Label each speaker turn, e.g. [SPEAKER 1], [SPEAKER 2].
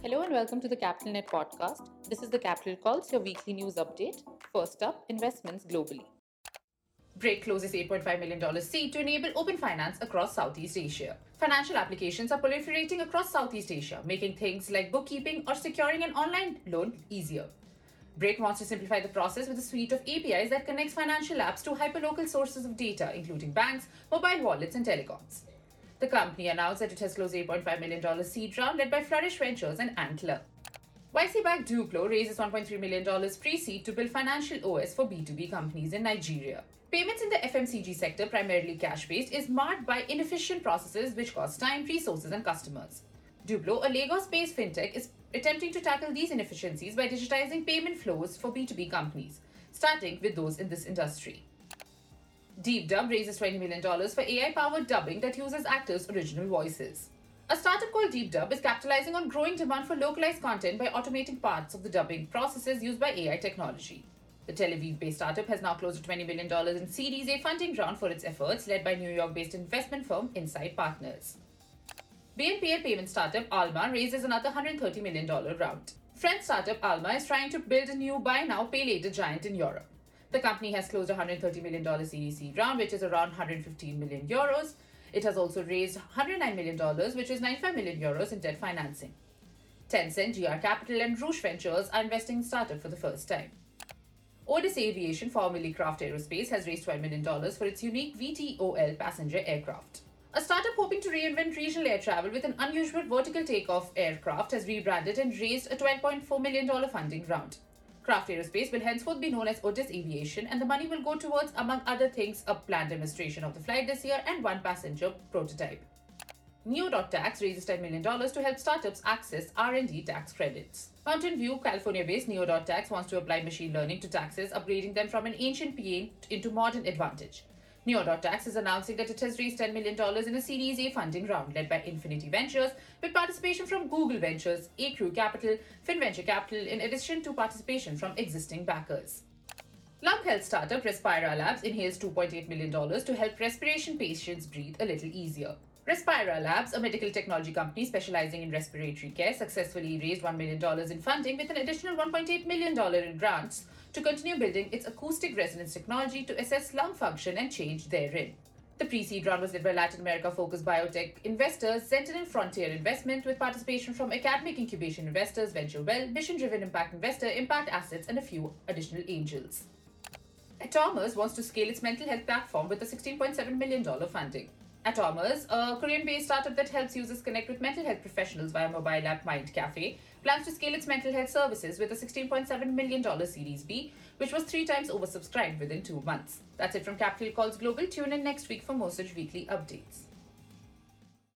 [SPEAKER 1] Hello and welcome to the Capital Net podcast. This is the Capital Calls, your weekly news update. First up, investments globally.
[SPEAKER 2] Brick closes $8.5 million seed to enable open finance across Southeast Asia. Financial applications are proliferating across Southeast Asia, making things like bookkeeping or securing an online loan easier. Brick wants to simplify the process with a suite of APIs that connects financial apps to hyperlocal sources of data, including banks, mobile wallets, and telecoms. The company announced that it has closed $8.5 million seed round led by Flourish Ventures and Antler. YC-backed Duplo raises $1.3 million pre-seed to build financial OS for B2B companies in Nigeria. Payments in the FMCG sector, primarily cash-based, is marked by inefficient processes which cost time, resources, and customers. Duplo, a Lagos-based fintech, is attempting to tackle these inefficiencies by digitizing payment flows for B2B companies, starting with those in this industry. DeepDub raises $20 million for AI powered dubbing that uses actors' original voices. A startup called Deep Dub is capitalizing on growing demand for localized content by automating parts of the dubbing processes used by AI technology. The Tel Aviv based startup has now closed a $20 million in Series A funding round for its efforts, led by New York based investment firm Insight Partners. BNPL payment startup Alma raises another $130 million round. French startup Alma is trying to build a new buy now, pay later giant in Europe. The company has closed a $130 million CDC round, which is around 115 million euros. It has also raised $109 million, which is 95 million euros in debt financing. Tencent, GR Capital, and Rouge Ventures are investing in startup for the first time. Otis Aviation, formerly Craft Aerospace, has raised $12 million for its unique VTOL passenger aircraft. A startup hoping to reinvent regional air travel with an unusual vertical takeoff aircraft has rebranded and raised a $12.4 million funding round. Craft Aerospace will henceforth be known as Otis Aviation, and the money will go towards, among other things, a planned demonstration of the flight this year and one passenger prototype. Neo.tax raises $10 million to help startups access R&D tax credits. Mountain View, California-based Neo.tax wants to apply machine learning to taxes, upgrading them from an ancient pain into modern advantage. Neo.tax is announcing that it has raised $10 million in a Series A funding round led by Infinity Ventures with participation from Google Ventures, Acrew Capital, FinVenture Capital, in addition to participation from existing backers. Lung health startup Respira Labs inhales $2.8 million to help respiration patients breathe a little easier. Respira Labs, a medical technology company specializing in respiratory care, successfully raised $1 million in funding with an additional $1.8 million in grants to continue building its acoustic resonance technology to assess lung function and change therein. The pre-seed round was led by Latin America-focused biotech investors Sentinel Frontier Investment with participation from academic incubation investors Venture Well, mission-driven impact investor Impact Assets and a few additional angels. Atommerce wants to scale its mental health platform with a $16.7 million funding. Atommerce, a Korean based startup that helps users connect with mental health professionals via mobile app Mind Cafe, plans to scale its mental health services with a $16.7 million Series B, which was three times oversubscribed within two months. That's it from Capital Calls Global. Tune in next week for more such weekly updates.